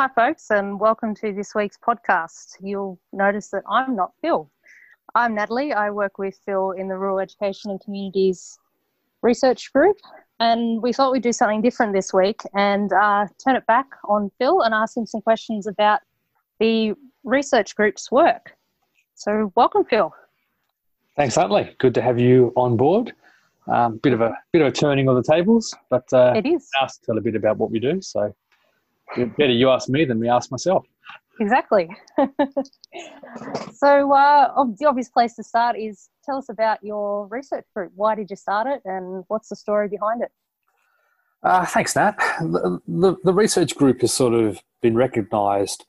Hi, folks, and welcome to this week's podcast. You'll notice that I'm not Phil. I'm Natalie. I work with Phil in the Rural Education and Communities Research Group, and we thought we'd do something different this week and uh, turn it back on Phil and ask him some questions about the research group's work. So, welcome, Phil. Thanks, Natalie. Good to have you on board. Um, bit of a bit of a turning of the tables, but uh, it is. Ask tell a bit about what we do. So better you ask me than me ask myself. Exactly. so, uh, the obvious place to start is tell us about your research group. Why did you start it, and what's the story behind it? Uh, thanks, Nat. The, the, the, research group has sort of been recognised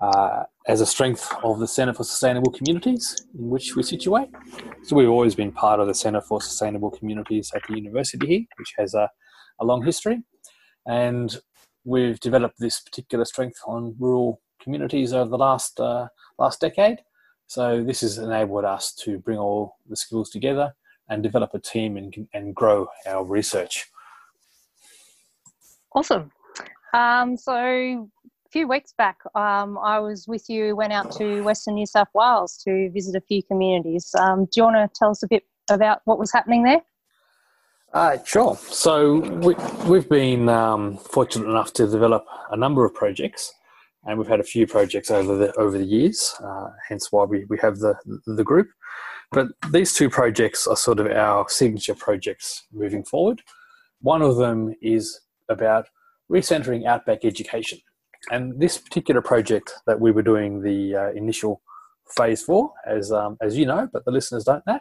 uh, as a strength of the Centre for Sustainable Communities in which we situate. So we've always been part of the Centre for Sustainable Communities at the university here, which has a, a long history. And we've developed this particular strength on rural communities over the last uh, last decade. So this has enabled us to bring all the skills together and develop a team and, and grow our research. Awesome. Um, so a few weeks back, um, I was with you, went out to Western New South Wales to visit a few communities. Um, do you want to tell us a bit about what was happening there? Uh, sure. So we, we've been um, fortunate enough to develop a number of projects, and we've had a few projects over the over the years. Uh, hence why we, we have the the group. But these two projects are sort of our signature projects moving forward. One of them is about recentering outback education, and this particular project that we were doing the uh, initial phase for, as um, as you know, but the listeners don't know,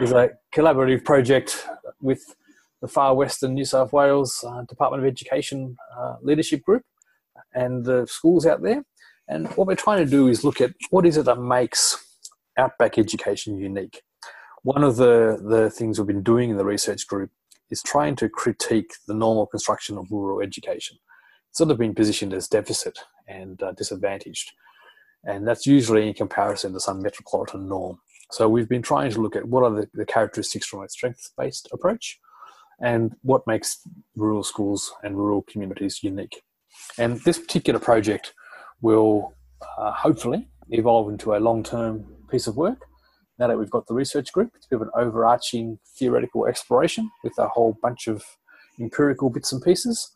is a collaborative project with the Far Western New South Wales uh, Department of Education uh, leadership group and the schools out there. And what we're trying to do is look at what is it that makes outback education unique. One of the, the things we've been doing in the research group is trying to critique the normal construction of rural education. It's sort of been positioned as deficit and uh, disadvantaged. And that's usually in comparison to some metropolitan norm. So we've been trying to look at what are the, the characteristics from a strengths-based approach and what makes rural schools and rural communities unique. And this particular project will uh, hopefully evolve into a long-term piece of work. Now that we've got the research group, it's a bit of an overarching theoretical exploration with a whole bunch of empirical bits and pieces.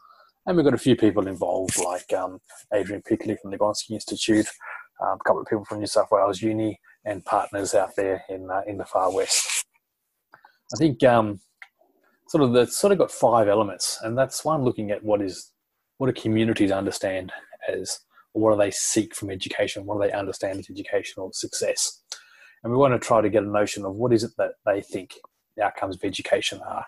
And we've got a few people involved, like um, Adrian Piccoli from the Gonski Institute, um, a couple of people from New South Wales Uni, and partners out there in uh, in the far west. I think um, sort of the sort of got five elements, and that's one looking at what is what do communities understand as, what do they seek from education? What do they understand as educational success? And we want to try to get a notion of what is it that they think the outcomes of education are.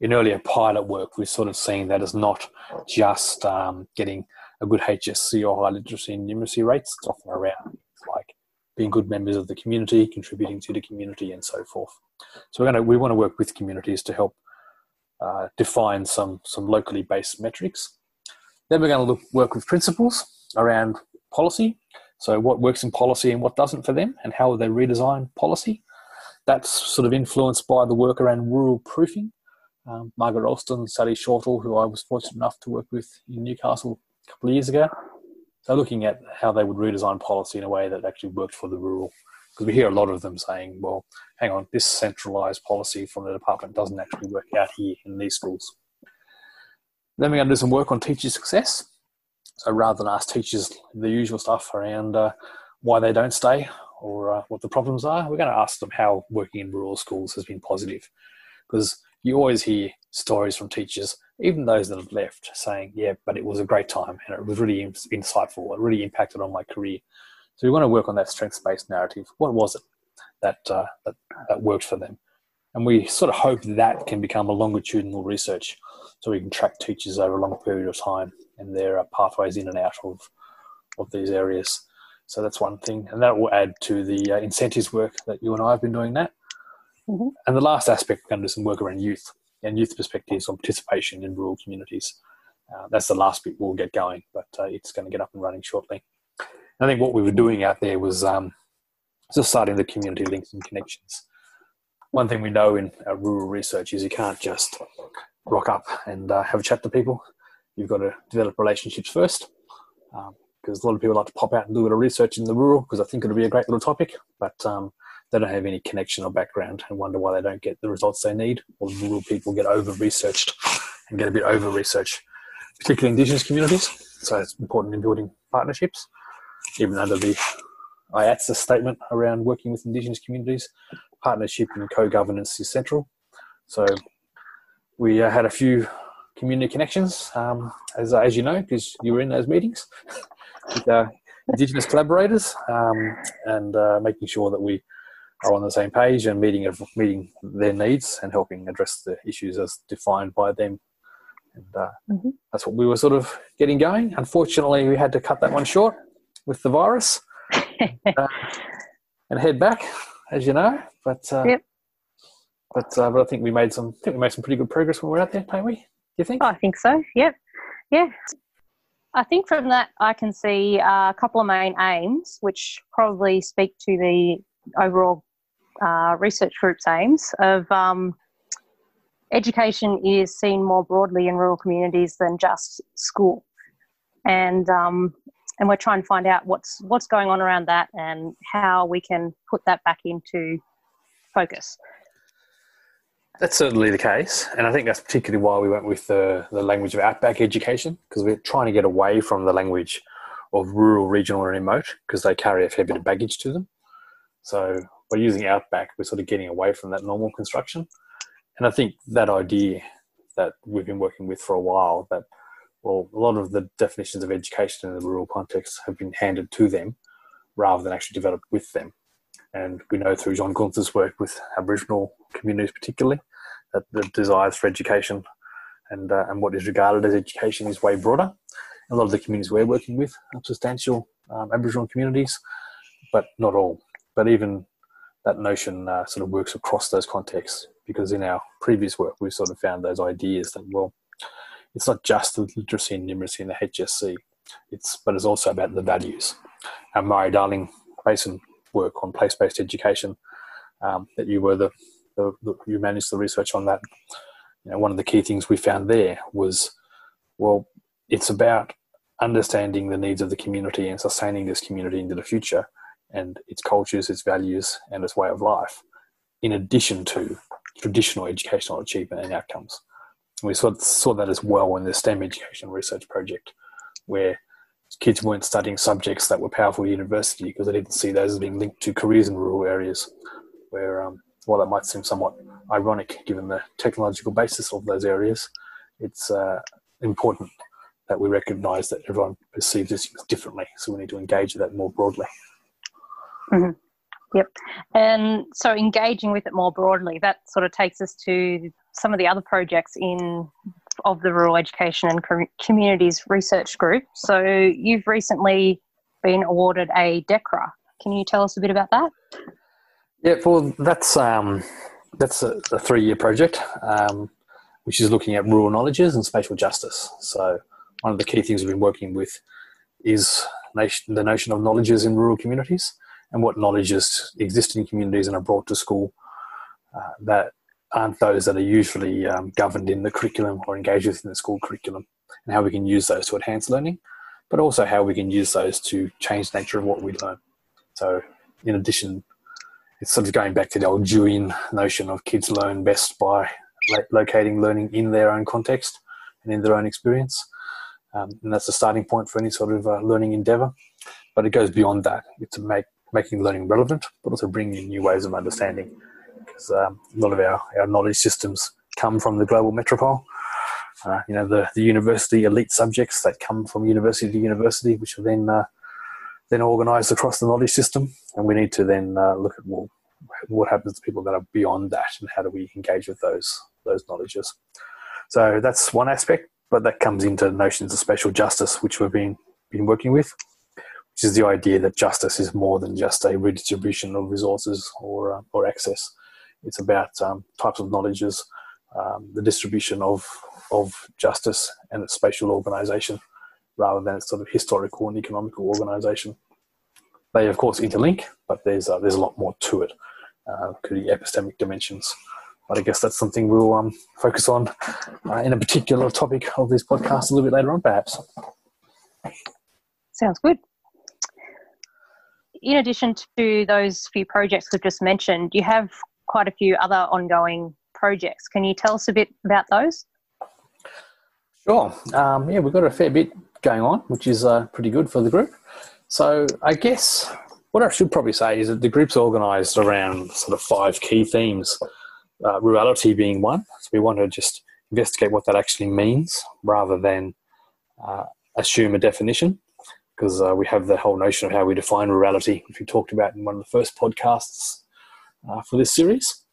In earlier pilot work, we've sort of seen that as not just um, getting a good HSC or high literacy and numeracy rates. It's often around being good members of the community, contributing to the community, and so forth. So we're going to we want to work with communities to help uh, define some some locally based metrics. Then we're going to look, work with principals around policy. So what works in policy and what doesn't for them, and how they redesign policy. That's sort of influenced by the work around rural proofing. Um, Margaret Alston, Sally Shortall, who I was fortunate enough to work with in Newcastle a couple of years ago, so looking at how they would redesign policy in a way that actually worked for the rural, because we hear a lot of them saying, well, hang on, this centralised policy from the department doesn't actually work out here in these schools. Then we're going to do some work on teacher success. So rather than ask teachers the usual stuff around uh, why they don't stay or uh, what the problems are, we're going to ask them how working in rural schools has been positive. Because you always hear stories from teachers even those that have left saying, yeah, but it was a great time and it was really insightful. It really impacted on my career. So we want to work on that strengths-based narrative. What was it that, uh, that, that worked for them? And we sort of hope that can become a longitudinal research so we can track teachers over a long period of time and their uh, pathways in and out of, of these areas. So that's one thing. And that will add to the uh, incentives work that you and I have been doing that. Mm-hmm. And the last aspect, we're going to do some work around youth and youth perspectives on participation in rural communities. Uh, that's the last bit we'll get going, but uh, it's going to get up and running shortly. I think what we were doing out there was um, just starting the community links and connections. One thing we know in rural research is you can't just rock up and uh, have a chat to people. You've got to develop relationships first. because um, a lot of people like to pop out and do a bit of research in the rural because I think it'll be a great little topic, but um, they don't have any connection or background and wonder why they don't get the results they need, or rural people get over researched and get a bit over researched, particularly Indigenous communities. So it's important in building partnerships, even under the AIATSIS statement around working with Indigenous communities. Partnership and co governance is central. So we uh, had a few community connections, um, as, as you know, because you were in those meetings with uh, Indigenous collaborators um, and uh, making sure that we are on the same page and meeting meeting their needs and helping address the issues as defined by them. And uh, mm-hmm. that's what we were sort of getting going. Unfortunately, we had to cut that one short with the virus uh, and head back, as you know. But uh, yep. but uh, but I think we made some. I think we made some pretty good progress when we were out there, don't we? Do you think? I think so. Yep. Yeah. I think from that I can see a couple of main aims, which probably speak to the overall uh, research group's aims of um, education is seen more broadly in rural communities than just school, and um, and we're trying to find out what's what's going on around that and how we can put that back into focus. That's certainly the case, and I think that's particularly why we went with the the language of outback education because we're trying to get away from the language of rural, regional, and remote because they carry a fair bit of baggage to them. So by using Outback, we're sort of getting away from that normal construction. And I think that idea that we've been working with for a while, that well, a lot of the definitions of education in the rural context have been handed to them rather than actually developed with them. And we know through John Guenther's work with Aboriginal communities, particularly, that the desires for education and, uh, and what is regarded as education is way broader. A lot of the communities we're working with are substantial um, Aboriginal communities, but not all. But even that notion uh, sort of works across those contexts because in our previous work we've sort of found those ideas that well it's not just the literacy and numeracy in the HSC it's but it's also about the values. Our Murray Darling Basin work on place-based education um, that you were the, the, the, you managed the research on that. You know one of the key things we found there was well it's about understanding the needs of the community and sustaining this community into the future and its cultures, its values, and its way of life, in addition to traditional educational achievement and outcomes. And we saw, saw that as well in the STEM education research project, where kids weren't studying subjects that were powerful at university because they didn't see those as being linked to careers in rural areas, where, um, while that might seem somewhat ironic given the technological basis of those areas, it's uh, important that we recognise that everyone perceives this differently, so we need to engage with that more broadly. Mm-hmm. Yep. And so engaging with it more broadly, that sort of takes us to some of the other projects in of the Rural Education and Communities Research Group. So you've recently been awarded a DECRA. Can you tell us a bit about that? Yeah, well, that's um, that's a, a three-year project, um, which is looking at rural knowledges and spatial justice. So one of the key things we've been working with is nation, the notion of knowledges in rural communities and what knowledges exist in communities and are brought to school uh, that aren't those that are usually um, governed in the curriculum or engaged with in the school curriculum, and how we can use those to enhance learning, but also how we can use those to change the nature of what we learn. So, in addition, it's sort of going back to the old Deweyan notion of kids learn best by locating learning in their own context and in their own experience. Um, and that's the starting point for any sort of uh, learning endeavor. But it goes beyond that. It's to make making learning relevant, but also bringing in new ways of understanding. Because um, a lot of our, our knowledge systems come from the global metropole. Uh, you know, the, the university elite subjects that come from university to university, which are then uh, then organised across the knowledge system. And we need to then uh, look at well, what happens to people that are beyond that, and how do we engage with those those knowledges. So that's one aspect, but that comes into notions of spatial justice, which we've been been working with which is the idea that justice is more than just a redistribution of resources or, uh, or access. It's about um, types of knowledges, um, the distribution of, of justice and its spatial organisation rather than its sort of historical and economical organisation. They, of course, interlink, but there's, uh, there's a lot more to it, uh, could epistemic dimensions. But I guess that's something we'll um, focus on uh, in a particular topic of this podcast a little bit later on, perhaps. Sounds good. In addition to those few projects we've just mentioned, you have quite a few other ongoing projects. Can you tell us a bit about those? Sure. Um, yeah, we've got a fair bit going on, which is uh, pretty good for the group. So I guess what I should probably say is that the group's organised around sort of five key themes, uh, rurality being one. So we want to just investigate what that actually means rather than uh, assume a definition because uh, we have the whole notion of how we define rurality, which we talked about in one of the first podcasts uh, for this series.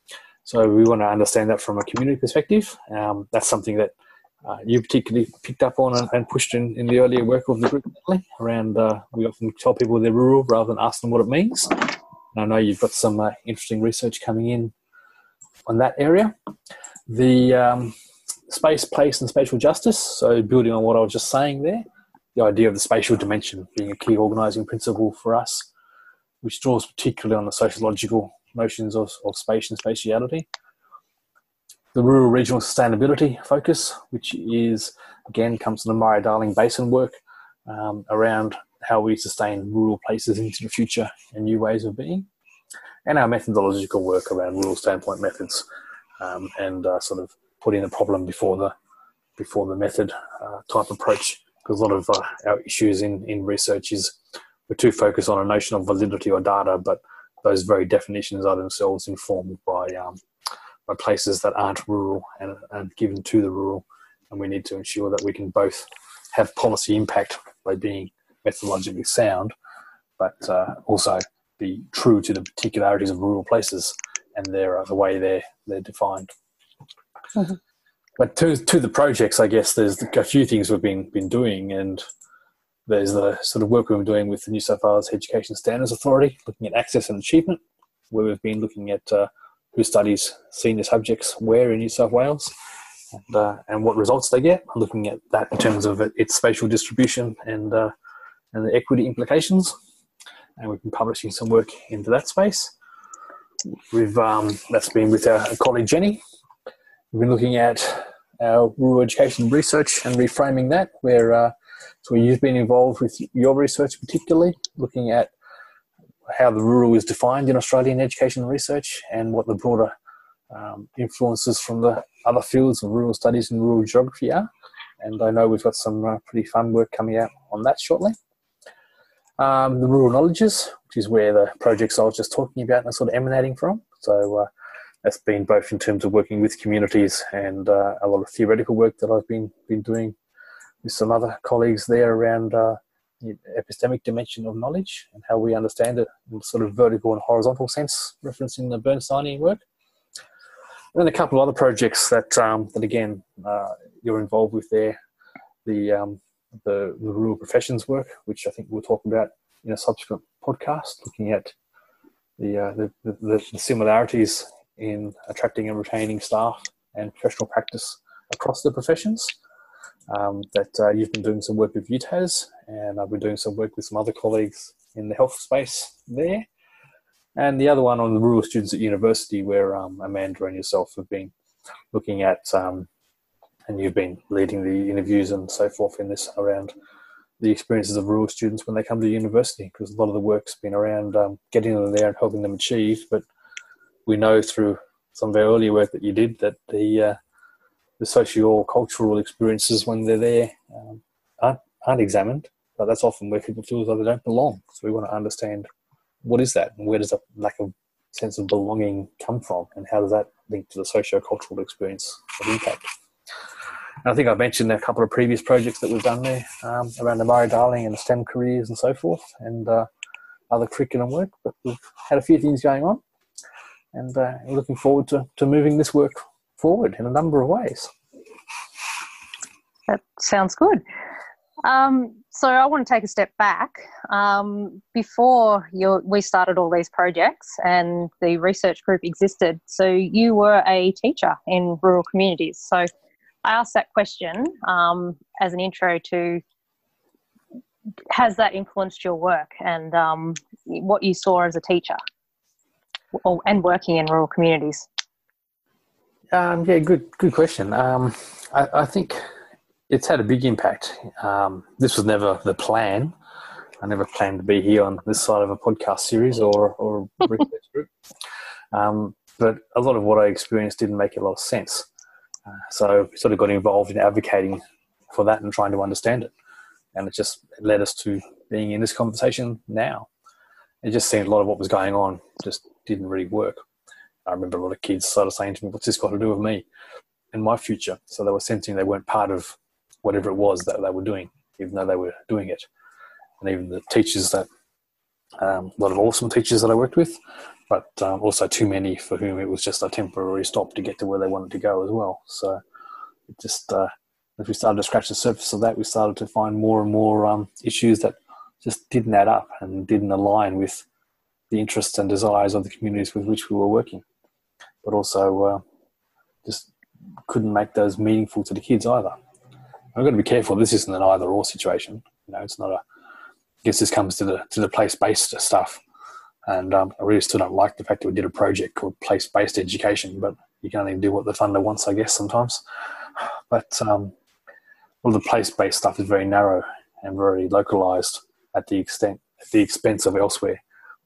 So we want to understand that from a community perspective. Um, that's something that uh, you particularly picked up on and, and, pushed in, in the earlier work of the group around uh, we often tell people they're rural rather than ask them what it means. And I know you've got some uh, interesting research coming in on that area. The um, space, place, and spatial justice. So, building on what I was just saying there, the idea of the spatial dimension being a key organising principle for us, which draws particularly on the sociological notions of, of space and spatiality. The rural regional sustainability focus, which is again comes from the Murray Darling Basin work um, around how we sustain rural places into the future and new ways of being, and our methodological work around rural standpoint methods um, and uh, sort of putting the problem before the before the method uh, type approach. Because a lot of uh, our issues in, in research is we're too focused on a notion of validity or data, but those very definitions are themselves informed by um, by places that aren't rural and, and given to the rural, and we need to ensure that we can both have policy impact by being methodologically sound, but uh, also be true to the particularities of rural places and their uh, the way they're they're defined. Mm-hmm. But to to the projects, I guess there's a few things we've been been doing, and there's the sort of work we've been doing with the New South Wales Education Standards Authority, looking at access and achievement, where we've been looking at uh, who studies senior subjects where in New South Wales. And, uh, and what results they get, looking at that in terms of its spatial distribution and uh, and the equity implications. And we've been publishing some work into that space. We've um, that's been with our colleague Jenny, We've been looking at our rural education research and reframing that, where uh, so you've been involved with your research, particularly looking at how the rural is defined in Australian education research and what the broader um, influences from the other fields of rural studies and rural geography are. And I know we've got some uh, pretty fun work coming out on that shortly. Um, the rural knowledges, which is where the projects I was just talking about are sort of emanating from. So uh, that's been both in terms of working with communities and uh, a lot of theoretical work that I've been been doing with some other colleagues there around uh, the epistemic dimension of knowledge and how we understand it in sort of vertical and horizontal sense, referencing the Bernstein work. And then a couple of other projects that um, that again uh, you're involved with there, the, um, the the rural professions work, which I think we'll talk about in a subsequent podcast, looking at the, uh, the, the, the similarities in attracting and retaining staff and professional practice across the professions. Um, that uh, you've been doing some work with UTAS, and I've been doing some work with some other colleagues in the health space there. And the other one on the rural students at university, where um, Amanda and yourself have been looking at, um, and you've been leading the interviews and so forth in this around the experiences of rural students when they come to university, because a lot of the work's been around um, getting them there and helping them achieve, but we know through some of our earlier work that you did that the uh, the socio cultural experiences when they're there um, aren't, aren't examined, but that's often where people feel that they don't belong. So we want to understand what is that and where does that lack of sense of belonging come from and how does that link to the socio cultural experience of impact. And I think I've mentioned a couple of previous projects that we've done there um, around the Murray Darling and STEM careers and so forth and uh, other curriculum work, but we've had a few things going on and uh, looking forward to, to moving this work forward in a number of ways. That sounds good. Um, so I want to take a step back. Um, before we started all these projects and the research group existed, so you were a teacher in rural communities. So I asked that question um, as an intro to has that influenced your work and um, what you saw as a teacher? And working in rural communities? Um, yeah, good good question. Um, I, I, think it's had a big impact. Um, this was never the plan, I never planned to be here on this side of a podcast series or, or research group. Um, but a lot of what I experienced didn't make a lot of sense. Uh, so sort of got involved in advocating for that and trying to understand it. And it just led us to being in this conversation now. It just seemed a lot of what was going on just didn't really work. I remember a lot of kids of saying to me, What's this got to do with me and my future? So they were sensing they weren't part of whatever it was that they were doing, even though they were doing it. And even the teachers that, um, a lot of awesome teachers that I worked with, but um, also too many for whom it was just a temporary stop to get to where they wanted to go as well. So it just, uh, as we started to scratch the surface of that, we started to find more and more um, issues that just didn't add up and didn't align with the interests and desires of the communities with which we were working, but also uh, just couldn't make those meaningful to the kids either. I've got to be careful. This isn't an either or situation. You know, it's not a. I guess this comes to the to the place based stuff, and um, I really still don't like the fact that we did a project called place based education, but you can only do what the funder wants, I guess, sometimes. But um, all the place based stuff is very narrow and very localized at the extent at the expense of elsewhere,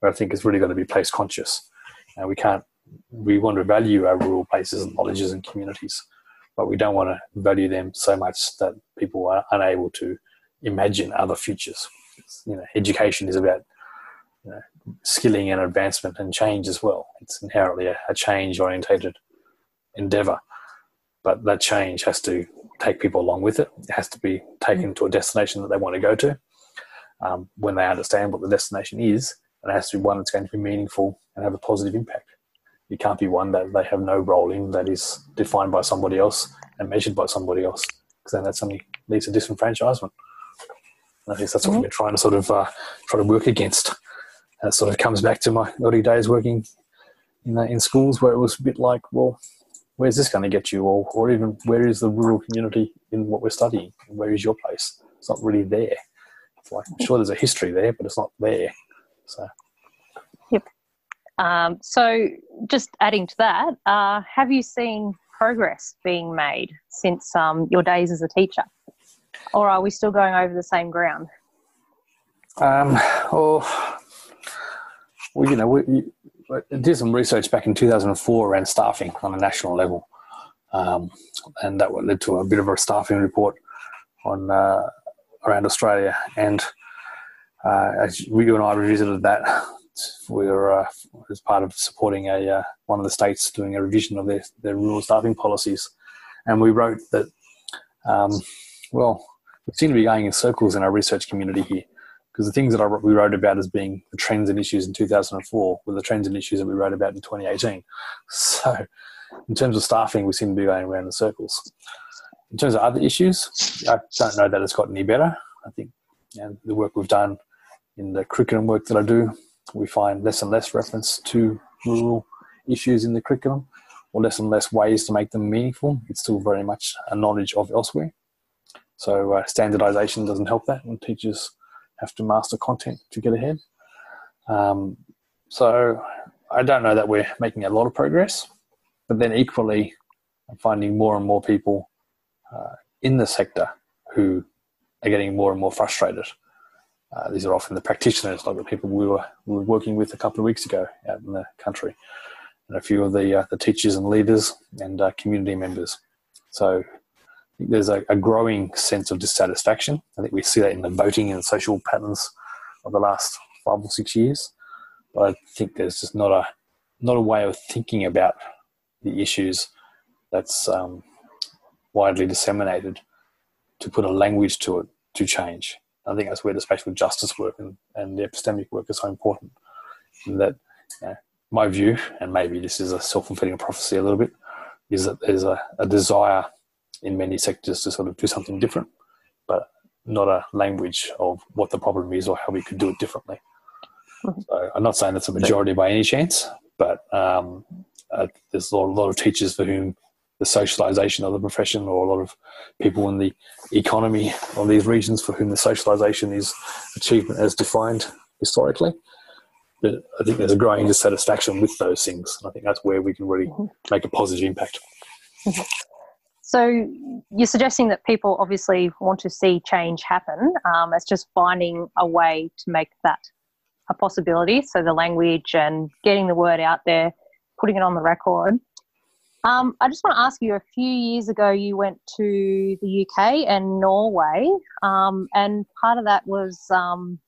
I think it's really got to be place conscious. And we can't we want to value our rural places and villages and communities, but we don't want to value them so much that people are unable to imagine other futures. You know, education is about you know, skilling and advancement and change as well. It's inherently a, a change orientated endeavor, but that change has to take people along with it. It has to be taken to a destination that they want to go to um, when they understand what the destination is, and it has to be one that's going to be meaningful and have a positive impact. It can't be one that they have no role in that is defined by somebody else and measured by somebody else, because then that only leads to disenfranchisement. And I guess that's what mm-hmm. we're trying to sort of uh, try to work against. And it sort of comes back to my early days working in, uh, in schools where it was a bit like, well, where's this going to get you? Or, or even where is the rural community in what we're studying? Where is your place? It's not really there. It's like, I'm sure there's a history there, but it's not there. So. Yep. Um, so, just adding to that, uh, have you seen progress being made since um, your days as a teacher? Or are we still going over the same ground? Um, well, well, you know, we, I did some research back in 2004 around staffing on a national level. Um, and that led to a bit of a staffing report on uh, around Australia. And uh, as you and I revisited that, we were uh, as part of supporting a uh, one of the states doing a revision of their, their rural staffing policies. And we wrote that, um, well, we seem to be going in circles in our research community here because the things that I, we wrote about as being the trends and issues in 2004 were the trends and issues that we wrote about in 2018. So, in terms of staffing, we seem to be going around in circles. In terms of other issues, I don't know that it's got any better. I think and the work we've done in the curriculum work that I do, we find less and less reference to rural issues in the curriculum or less and less ways to make them meaningful. It's still very much a knowledge of elsewhere. So uh, standardization doesn't help that when teachers have to master content to get ahead. Um, so I don't know that we're making a lot of progress, but then equally, I'm finding more and more people uh, in the sector who are getting more and more frustrated. Uh, these are often the practitioners, like the people we were, we were working with a couple of weeks ago out in the country, and a few of the uh, the teachers and leaders and uh, community members. So there's a, a, growing sense of dissatisfaction. I think we see that in the voting and social patterns of the last five or six years. But I think there's just not a not a way of thinking about the issues that's um, widely disseminated to put a language to it to change. I think that's where the spatial justice work and, and the epistemic work is so important. That my view, and maybe this is a self fulfilling prophecy a little bit, is that there's a, a desire in many sectors to sort of do something different, but not a language of what the problem is or how we could do it differently. Mm-hmm. So I'm not saying that's a majority by any chance, but um, uh, there's a lot, a lot, of teachers for whom the socialization of the profession, or a lot of people in the economy of these regions for whom the socialization is achievement as defined historically. But I think there's a growing dissatisfaction with those things. And I think that's where we can really mm-hmm. make a positive impact. Mm-hmm. So you're suggesting that people obviously want to see change happen. Um, it's just finding a way to make that a possibility. So the language and getting the word out there, putting it on the record. Um, I just want to ask you a few years ago, you went to the UK and Norway, um, and part of that was, um,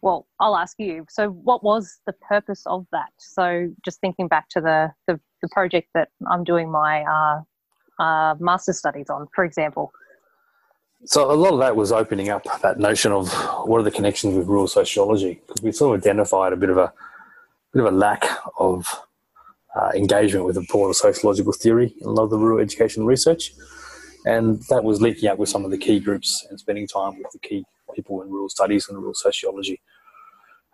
well, I'll ask you. So, what was the purpose of that? So, just thinking back to the, the, the project that I'm doing my uh, uh, master's studies on, for example. So a lot of that was opening up that notion of what are the connections with rural sociology because we sort of identified a bit of a bit of a lack of uh, engagement with the broader sociological theory in a lot of the rural education research, and that was linking up with some of the key groups and spending time with the key people in rural studies and rural sociology.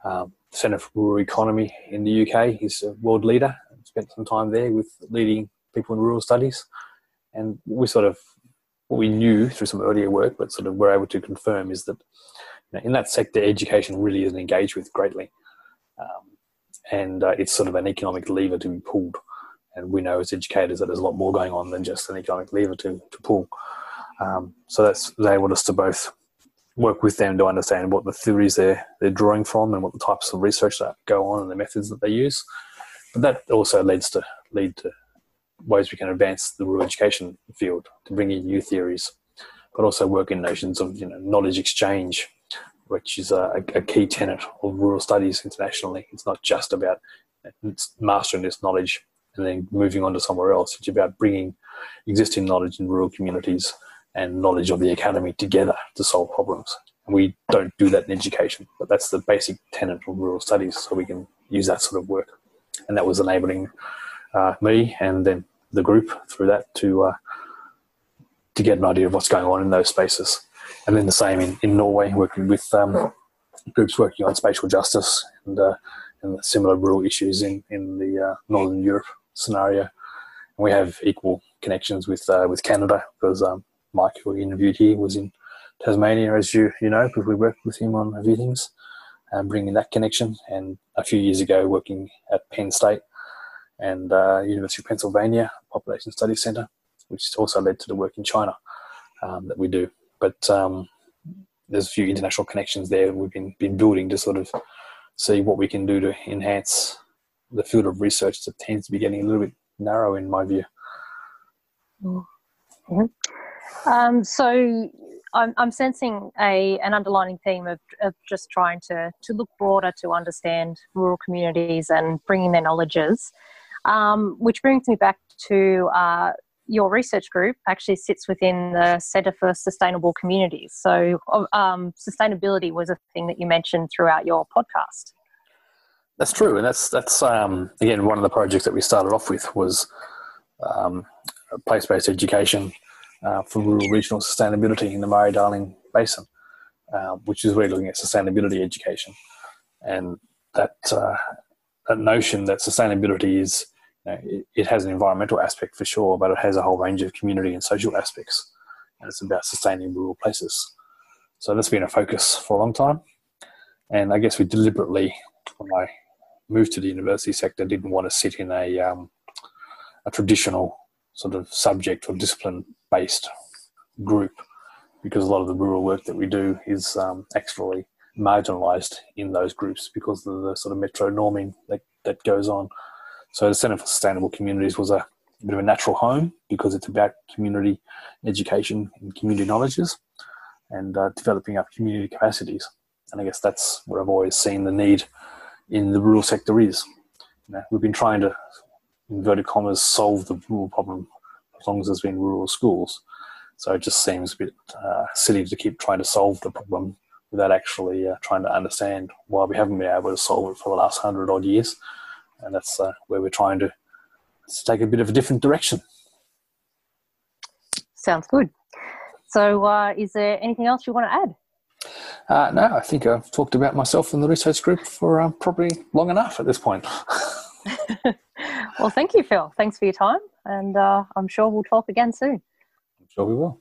Um, the Centre for Rural Economy in the UK is a world leader. I Spent some time there with leading people in rural studies and we sort of what we knew through some earlier work, but sort of were able to confirm is that you know, in that sector, education really isn't engaged with greatly, um, and uh, it's sort of an economic lever to be pulled. And we know as educators that there's a lot more going on than just an economic lever to to pull. Um, so that's enabled us to both work with them to understand what the theories they're they're drawing from and what the types of research that go on and the methods that they use. But that also leads to lead to ways we can advance the rural education field to bring in new theories, but also work in notions of you know knowledge exchange, which is a, a key tenet of rural studies internationally. It's not just about mastering this knowledge and then moving on to somewhere else. It's about bringing existing knowledge in rural communities and knowledge of the academy together to solve problems. And we don't do that in education, but that's the basic tenet of rural studies, so we can use that sort of work. And that was enabling uh, me and then the group through that to uh, to get an idea of what's going on in those spaces. And then the same in, in Norway, working with um, groups working on spatial justice and, uh, and similar rural issues in, in the uh, Northern Europe scenario. And we have equal connections with uh, with Canada because um, Mike, who we interviewed here, was in Tasmania, as you you know, because we worked with him on a few things, and bringing that connection. And a few years ago, working at Penn State, and uh, University of Pennsylvania Population Studies Center, which also led to the work in China um, that we do. But um, there's a few international connections there we've been, been building to sort of see what we can do to enhance the field of research that tends to be getting a little bit narrow in my view. Mm-hmm. Um, so I'm, I'm sensing a an underlining theme of, of just trying to, to look broader to understand rural communities and bringing their knowledges. Um, which brings me back to uh, your research group actually sits within the Centre for Sustainable Communities. So, um, sustainability was a thing that you mentioned throughout your podcast. That's true, and that's that's um, again one of the projects that we started off with was um, place-based education uh, for rural regional sustainability in the Murray-Darling Basin, uh, which is really looking at sustainability education, and that uh, that notion that sustainability is know, it, it, has an environmental aspect for sure, but it has a whole range of community and social aspects, and it's about sustaining rural places. So that's been a focus for a long time, and I guess we deliberately, when I moved to the university sector, didn't want to sit in a um, a traditional sort of subject or discipline based group because a lot of the rural work that we do is um, actually marginalized in those groups because of the sort of metro norming that, that goes on. So the Centre for Sustainable Communities was a bit of a natural home because it's about community education and community knowledges and uh, developing up community capacities. And I guess that's where I've always seen the need in the rural sector is. You know, we've been trying to, inverted commas, solve the rural problem as long as there's been rural schools. So it just seems a bit uh, silly to keep trying to solve the problem without actually uh, trying to understand why we haven't been able to solve it for the last hundred odd years. And that's uh, where we're trying to, to take a bit of a different direction. Sounds good. So, uh, is there anything else you want to add? Uh, no, I think I've talked about myself and the research group for um, probably long enough at this point. well, thank you, Phil. Thanks for your time, and uh, I'm sure we'll talk again soon. I'm sure we will.